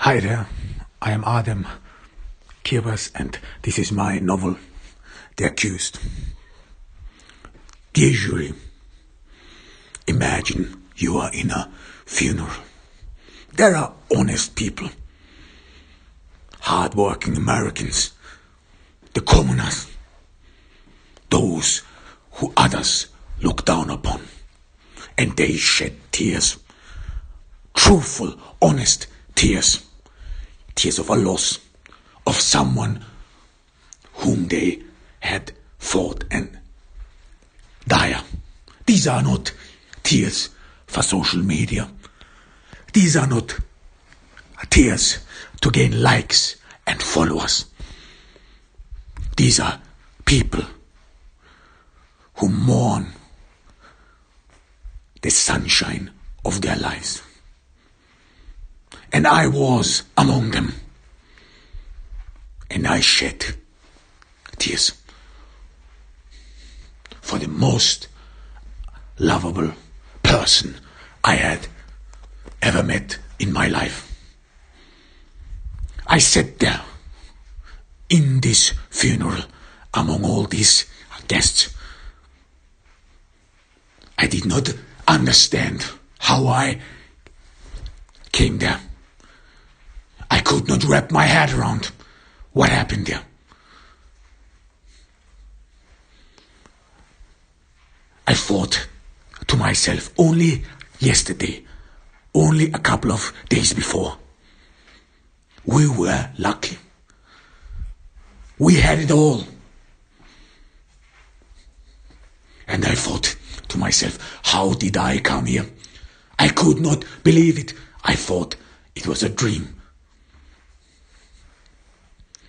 Hi there, I am Adam Kirbas and this is my novel, The Accused. Dear jury, imagine you are in a funeral. There are honest people, hardworking Americans, the commoners, those who others look down upon, and they shed tears, truthful, honest tears tears of a loss of someone whom they had fought and dire. These are not tears for social media. These are not tears to gain likes and followers. These are people who mourn the sunshine of their lives and I was among them. And I shed tears for the most lovable person I had ever met in my life. I sat there in this funeral among all these guests. I did not understand how I came there. I could not wrap my head around what happened there. I thought to myself only yesterday, only a couple of days before, we were lucky. We had it all. And I thought to myself, how did I come here? I could not believe it. I thought it was a dream.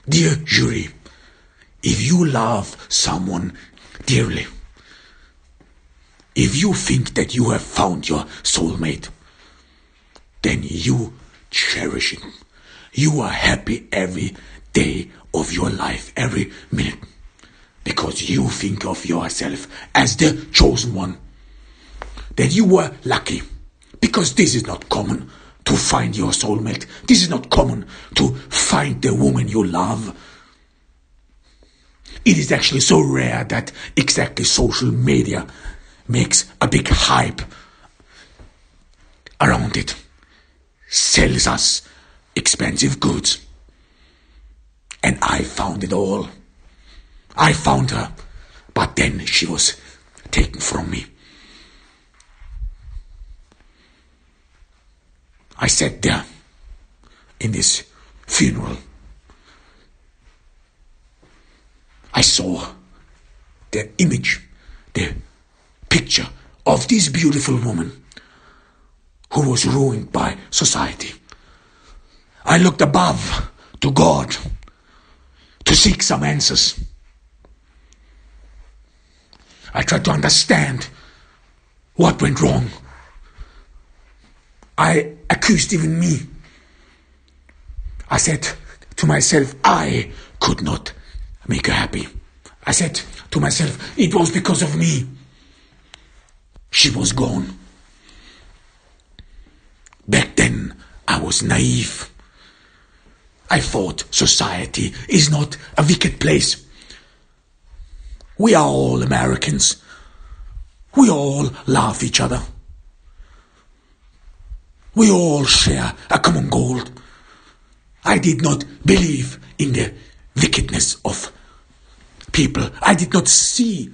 Dear jury, if you love someone dearly, if you think that you have found your soulmate, then you cherish it. You are happy every day of your life, every minute, because you think of yourself as the chosen one. That you were lucky, because this is not common to find your soulmate. This is not common to find the woman you love. It is actually so rare that exactly social media makes a big hype around it, sells us expensive goods. And I found it all. I found her, but then she was taken from me. I sat there in this funeral. I saw the image, the picture of this beautiful woman who was ruined by society. I looked above to God to seek some answers. I tried to understand what went wrong I accused even me. I said to myself, I could not make her happy. I said to myself, it was because of me. She was gone. Back then, I was naive. I thought society is not a wicked place. We are all Americans. We all love each other. We all share a common goal. I did not believe in the wickedness of people. I did not see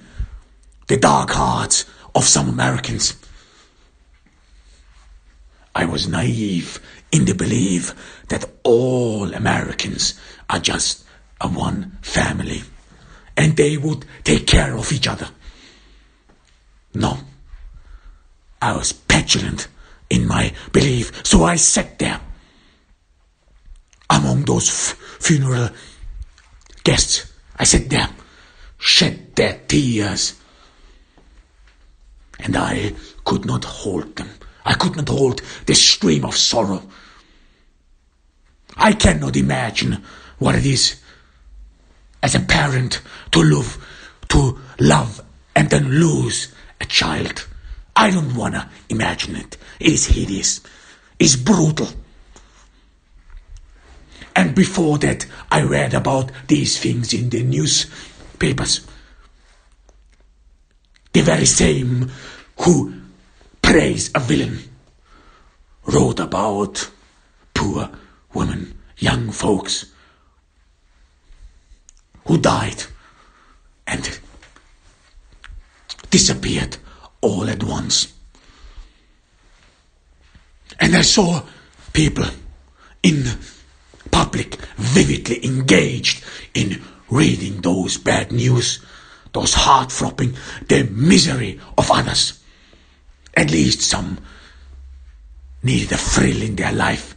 the dark hearts of some Americans. I was naive in the belief that all Americans are just a one family and they would take care of each other. No. I was petulant in my belief. So I sat there among those f- funeral guests. I sat there, shed their tears, and I could not hold them. I could not hold the stream of sorrow. I cannot imagine what it is as a parent to love, to love and then lose a child. I don't wanna imagine it. It is hideous. It's brutal. And before that, I read about these things in the newspapers. The very same who praise a villain wrote about poor women, young folks who died and disappeared all at once. And I saw people in public vividly engaged in reading those bad news, those heart throbbing, the misery of others. At least some needed a thrill in their life,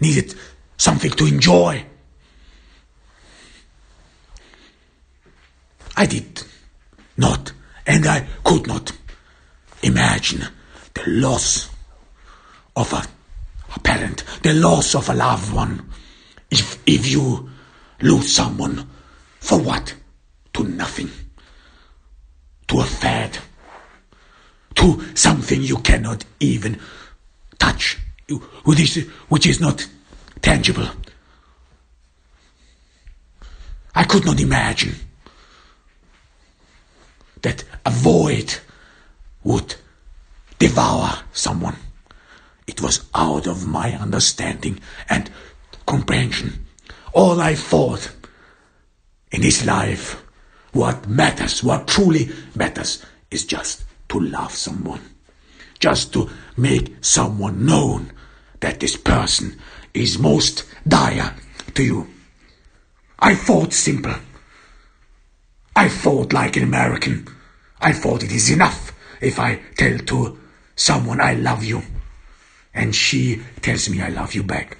needed something to enjoy. I did not, and I could not imagine the loss of a, a parent, the loss of a loved one. If, if you lose someone, for what? To nothing. To a fad. To something you cannot even touch, which is, which is not tangible. I could not imagine that a void would devour someone. It was out of my understanding and comprehension. All I thought in his life, what matters, what truly matters, is just to love someone. Just to make someone known that this person is most dire to you. I thought simple. I thought like an American. I thought it is enough if I tell to someone I love you and she tells me I love you back.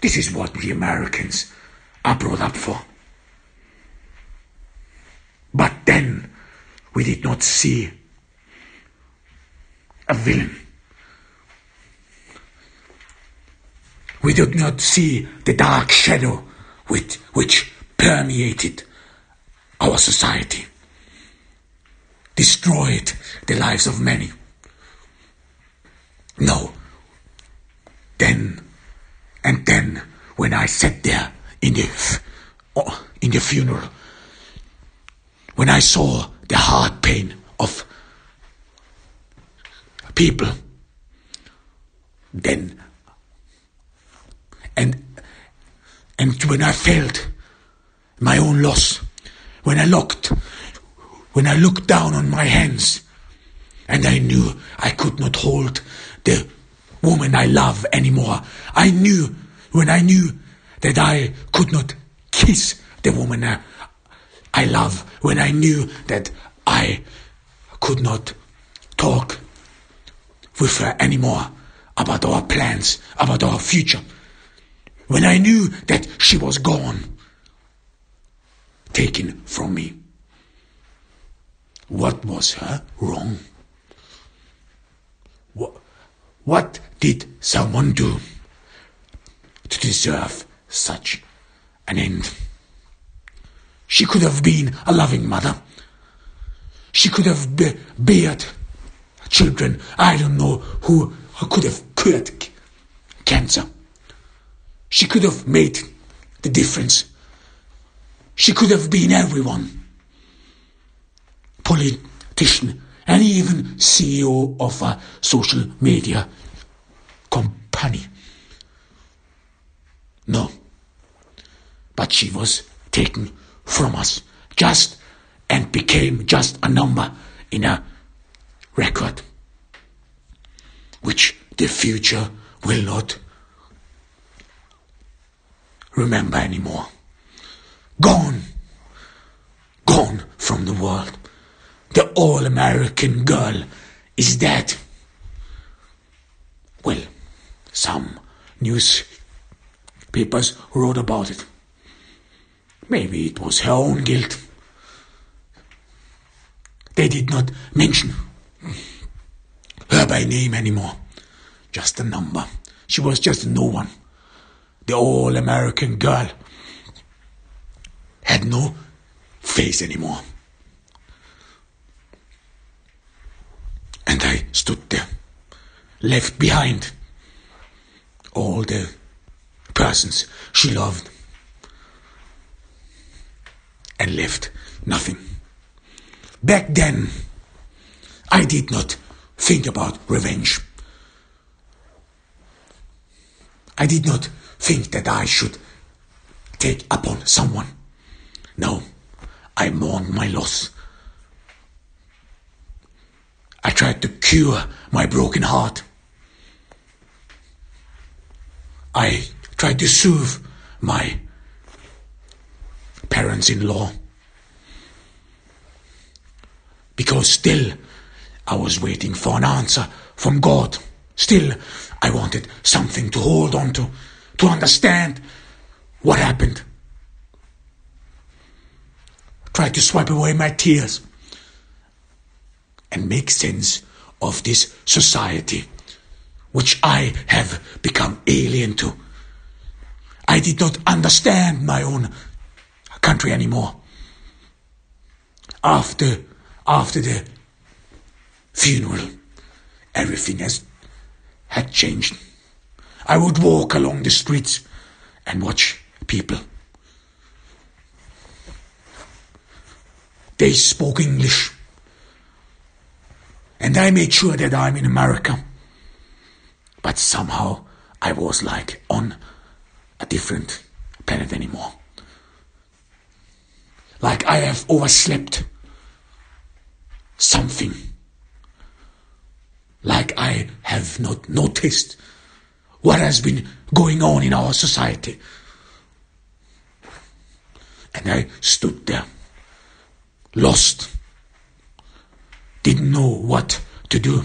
This is what we Americans are brought up for. But then we did not see a villain. We did not see the dark shadow with, which permeated our society, destroyed the lives of many. No. Then, and then, when I sat there in the, oh, in the funeral, when I saw the heart pain of people, then, and, and when I felt my own loss, when I looked, when I looked down on my hands, and I knew I could not hold the woman I love anymore. I knew when I knew that I could not kiss the woman I, love, when I knew that I could not talk with her anymore about our plans, about our future. When I knew that she was gone, taken from me. What was her wrong? What, what did someone do to deserve such an end? She could have been a loving mother. She could have be- children. I don't know who, could have cured cancer. She could have made the difference. She could have been everyone. Politician and even CEO of a social media company. No. But she was taken from us just and became just a number in a record which the future will not remember anymore. Gone. Gone from the world. The all American girl is dead. Well, Some newspapers wrote about it. Maybe it was her own guilt. They did not mention her by name anymore. Just a number. She was just no one. The all American girl had no face anymore. And I stood there, left behind all the persons she loved, and left nothing. Back then, I did not think about revenge. I did not think that I should take upon someone. No, I mourned my loss. I tried to cure my broken heart. I tried to soothe my parents in law. Because still I was waiting for an answer from God. Still I wanted something to hold on to, to understand what happened. Tried to swipe away my tears and make sense of this society which I have become alien to. I did not understand my own country anymore. After, after the funeral, everything has had changed. I would walk along the streets and watch people. They spoke English. And I made sure that I'm in America. But somehow I was like on a different planet anymore. Like I have overslept something. Like I have not noticed what has been going on in our society. And I stood there, lost, didn't know what to do,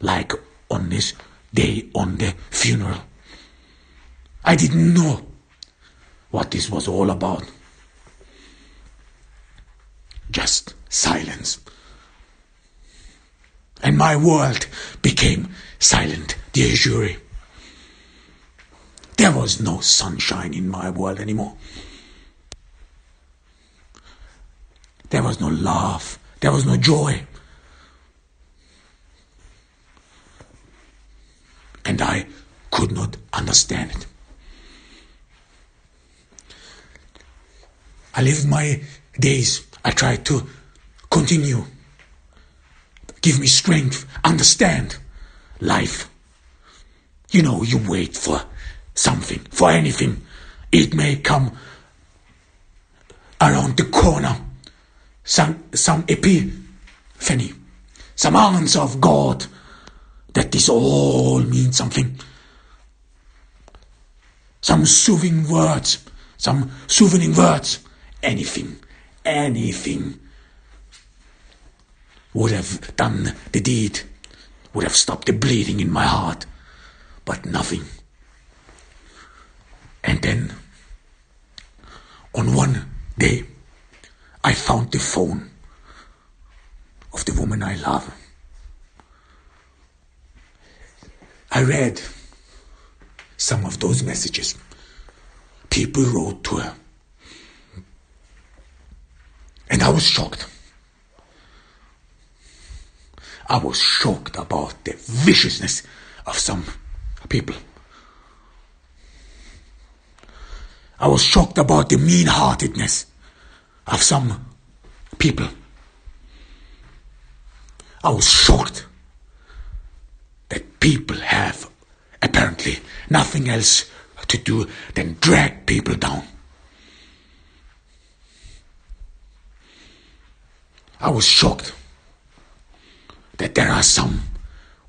like on this day on the funeral. I didn't know what this was all about. Just silence. And my world became silent, dear jury. There was no sunshine in my world anymore. There was no laugh. There was no joy. And I could not understand it. I lived my days. I tried to continue. Give me strength. Understand life. You know, you wait for something, for anything. It may come around the corner. Some, some epiphany. Some answer of God that this all means something. Some soothing words, some soothing words, anything, anything would have done the deed, would have stopped the bleeding in my heart, but nothing. And then, on one day, I found the phone of the woman I love. I read some of those messages people wrote to her. And I was shocked. I was shocked about the viciousness of some people. I was shocked about the mean heartedness of some people. I was shocked that people nothing else to do than drag people down. I was shocked that there are some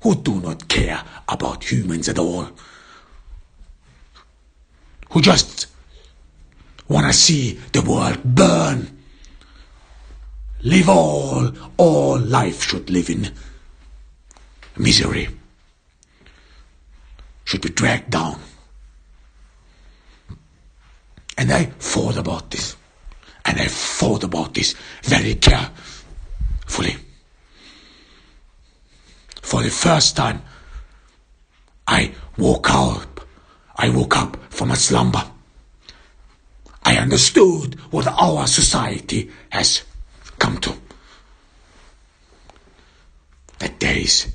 who do not care about humans at all, who just want to see the world burn. Live all, all life should live in misery. Should be dragged down. And I thought about this. And I thought about this very carefully. For the first time, I woke up. I woke up from a slumber. I understood what our society has come to. That there is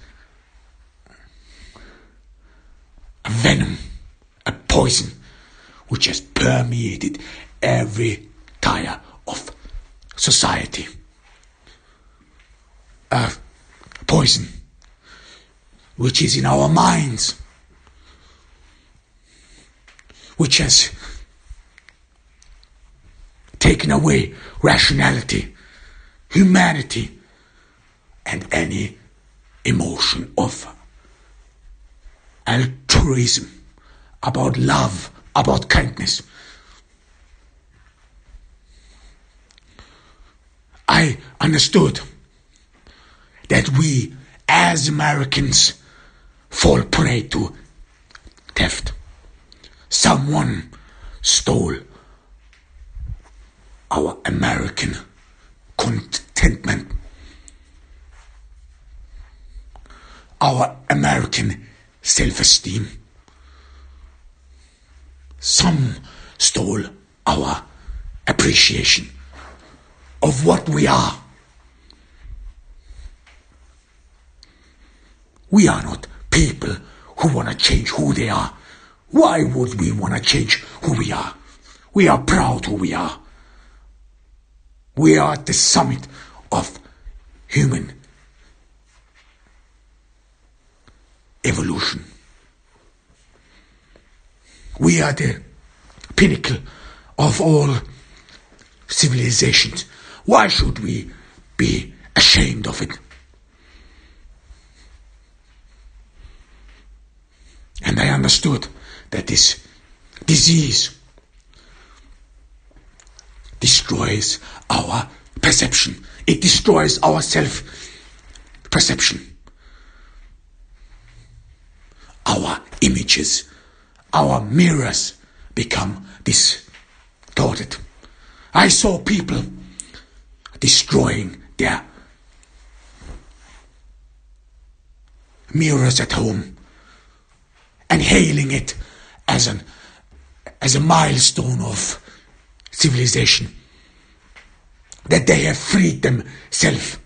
a venom, a poison, which has permeated every tire of society. A poison which is in our minds, which has taken away rationality, humanity, and any emotion of altruism, about love, about kindness. I understood that we as Americans fall prey to theft. Someone stole our American contentment, our American self esteem. Some stole our appreciation of what we are. We are not people who want to change who they are. Why would we want to change who we are? We are proud who we are. We are at the summit of human evolution. We are the pinnacle of all civilizations. Why should we be ashamed of it? And I understood that this disease destroys our perception. It destroys our self perception. Our images, our mirrors become distorted. I saw people destroying their mirrors at home and hailing it as an as a milestone of civilization that they have freed themselves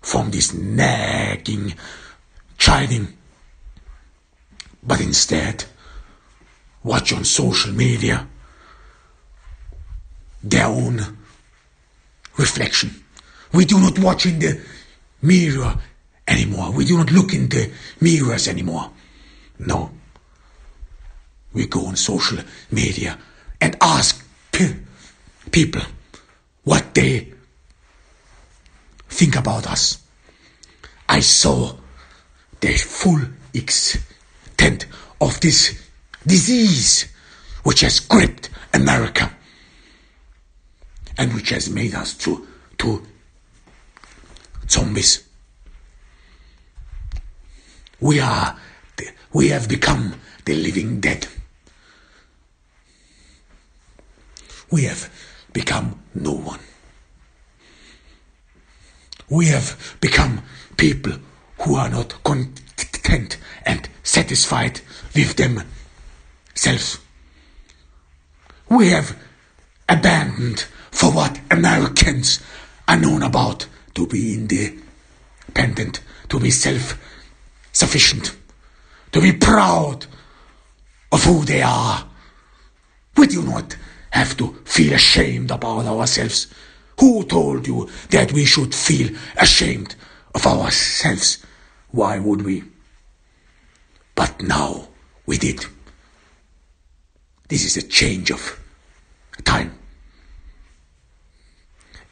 from this nagging chiding but instead watch on social media. Their own reflection. We do not watch in the mirror anymore. We do not look in the mirrors anymore. No. We go on social media and ask people what they think about us. I saw the full extent of this disease which has gripped America and which has made us to, to zombies. We are we have become the living dead. We have become no one. We have become people who are not content and satisfied with themselves. We have abandoned for what Americans are known about to be independent, to be self sufficient to be proud of who they are. We do not have to feel ashamed about ourselves. Who told you that we should feel ashamed of ourselves? Why would we? But now we did. This is a change of time.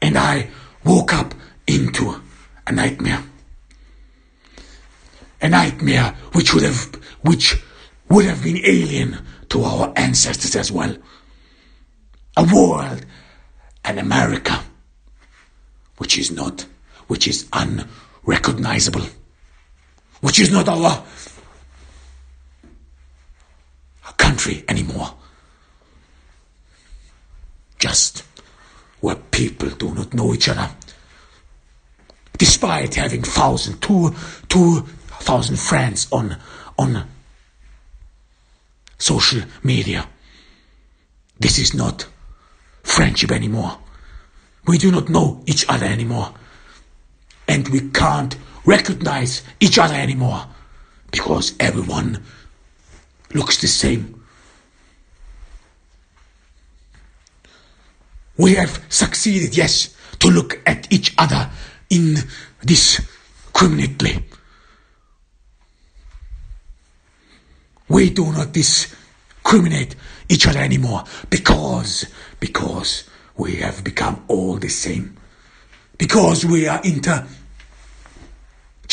And I woke up into a nightmare a nightmare which would have which would have been alien to our ancestors as well. A world, an America, which is not, which is unrecognizable, which is not our country anymore. Just where people do not know each other. Despite having thousand, two, two thousand friends on, on social media. This is not friendship anymore. We do not know each other anymore. And we can't recognize each other anymore because everyone looks the same. We have succeeded, yes, to look at each other indiscriminately. We do not discriminate each other anymore because, because we have become all the same. Because we are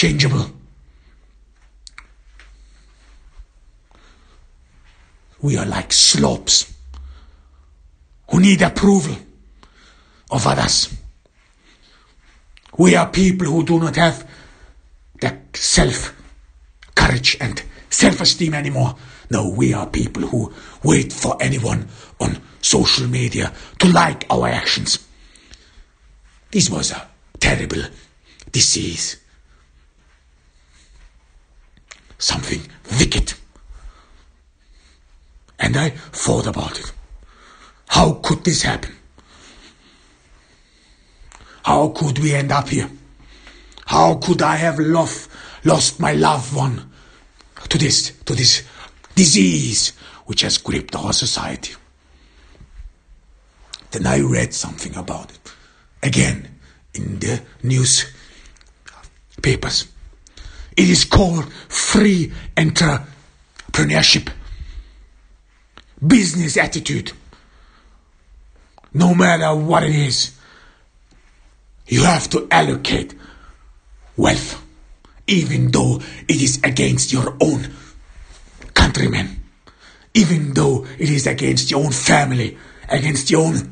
interchangeable. We are like slopes who need approval of others. We are people who do not have the self courage and self esteem anymore. No, we are people who wait for anyone on social media to like our actions. This was a terrible disease. Something wicked. And I thought about it. How could this happen? How could we end up here? How could I have lost, lost my loved one to this, to this disease which has gripped our society? Then I read something about it again in the news papers. It is called free entrepreneurship, business attitude. No matter what it is, you have to allocate wealth, even though it is against your own countrymen, even though it is against your own family, against your own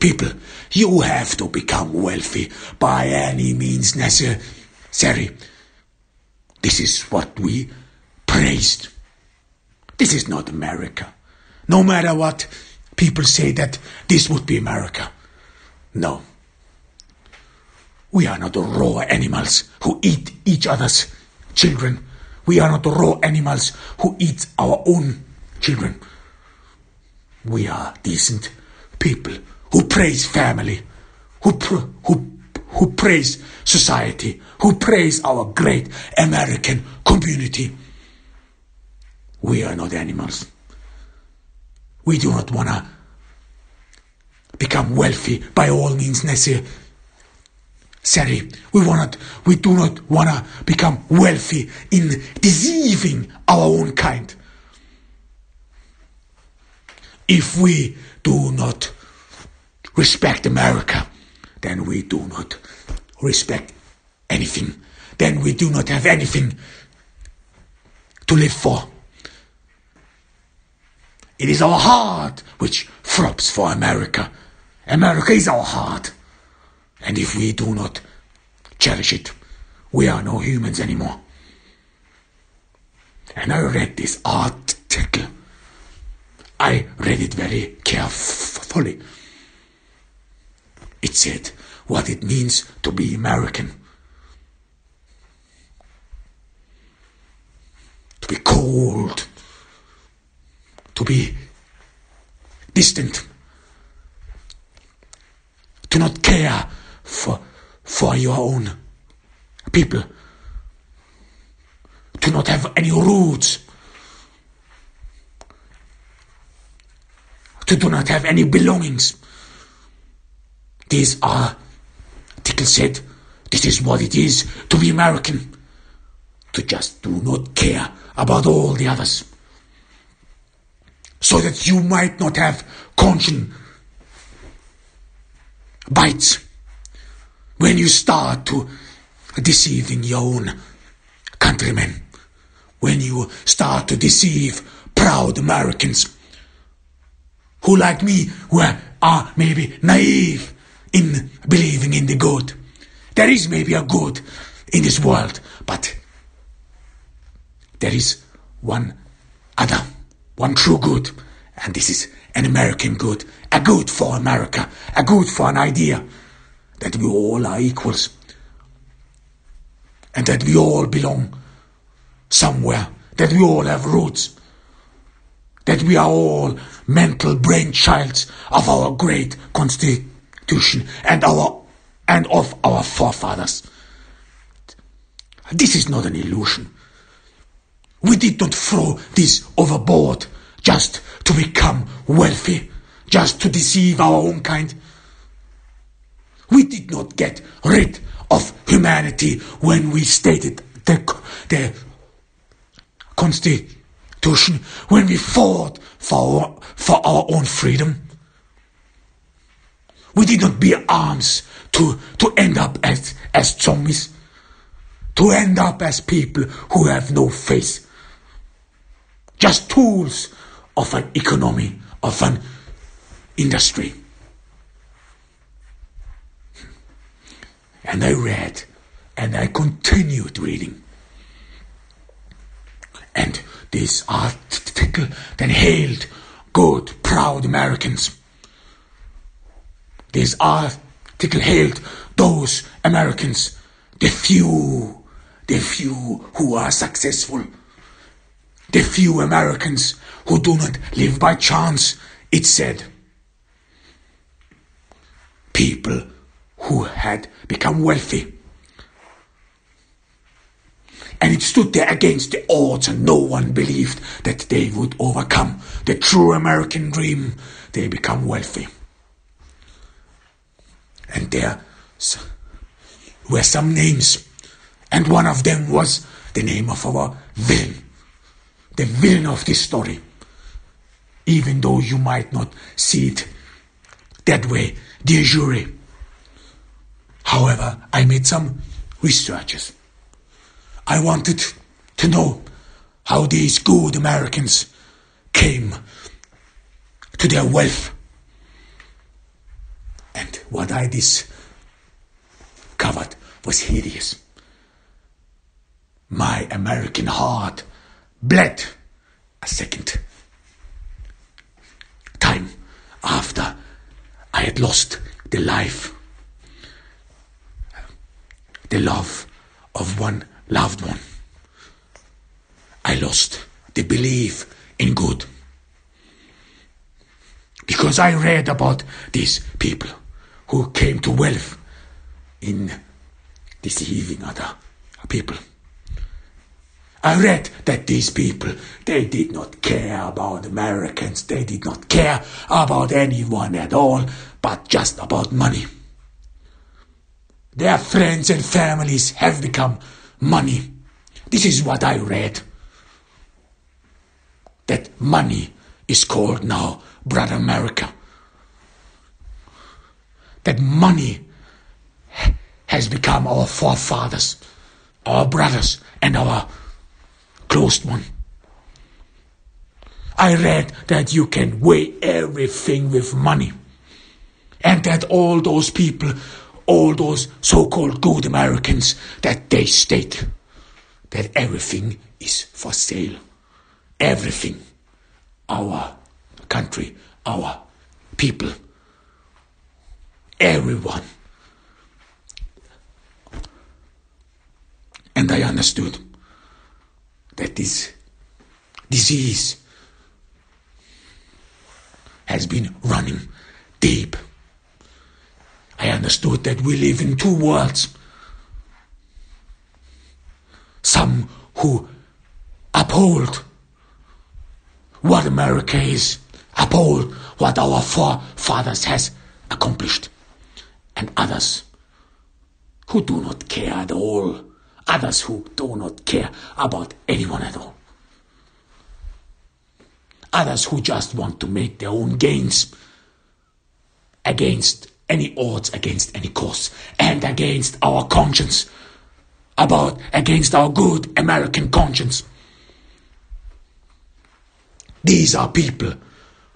people. You have to become wealthy by any means necessary. This is what we praised. This is not America. No matter what people say that this would be America. No. We are not raw animals who eat each other's children. We are not raw animals who eat our own children. We are decent people who praise family, who, pr- who, who praise society, who praise our great American community. We are not animals. We do not want to become wealthy by all means necessary Sorry, we want we do not want to become wealthy in deceiving our own kind. If we do not respect America, then we do not respect anything. Then we do not have anything to live for. It is our heart which throbs for America. America is our heart. And if we do not cherish it, we are no humans anymore. And I read this article. I read it very carefully. It said what it means to be American. To be cold. To be distant. To not care for, for your own people. To not have any roots. To do not have any belongings. These are, Tickle said, this is what it is to be American. To just do not care about all the others. So that you might not have conscience. Bites. When you start to deceiving your own countrymen, when you start to deceive proud Americans. Who, like me, were are maybe naive in believing in the good. There is maybe a good in this world, but there is one other one true good, and this is an American good, a good for America, a good for an idea that we all are equals and that we all belong somewhere, that we all have roots, that we are all mental brainchilds of our great constitution and our and of our forefathers. This is not an illusion. We did not throw this overboard just to become wealthy, just to deceive our own kind. We did not get rid of humanity when we stated the, the Constitution, when we fought for for our own freedom. We did not bear arms to, to end up as, as zombies, to end up as people who have no face. Just tools of an economy, of an industry. And I read and I continued reading. And this article then hailed good, proud Americans. This article hailed those Americans, the few, the few who are successful, the few Americans who do not live by chance, it said. People who had become wealthy. And it stood there against the odds, and no one believed that they would overcome the true American dream. They become wealthy. And there were some names, and one of them was the name of our villain, the villain of this story. Even though you might not see it that way, dear jury. However, I made some researches. I wanted to know how these good Americans came to their wealth. And what I discovered was hideous. My American heart bled a second time after I had lost the life the love of one loved one. I lost the belief in good. Because I read about these people who came to wealth in deceiving other people. I read that these people, they did not care about Americans, they did not care about anyone at all, but just about money. Their friends and families have become money. This is what I read. That money is called now Brother America. That money has become our forefathers, our brothers, and our closed one. I read that you can weigh everything with money, and that all those people all those so-called good Americans that they state that everything is for sale. Everything. Our country, our people, everyone. And I understood that this disease has been running deep I understood that we live in two worlds. Some who uphold what America is, uphold what our forefathers has accomplished, and others who do not care at all, others who do not care about anyone at all, others who just want to make their own gains against any odds against any cause and against our conscience, about against our good American conscience. These are people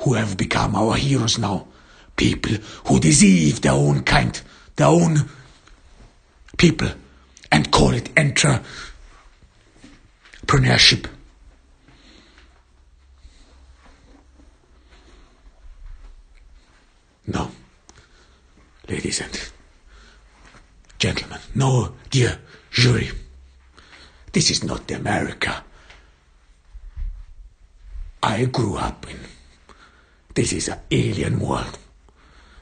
who have become our heroes now, people who deceive their own kind, their own people, and call it entrepreneurship. No, ladies and gentlemen, no, dear jury, this is not the America I grew up in. This is an alien world.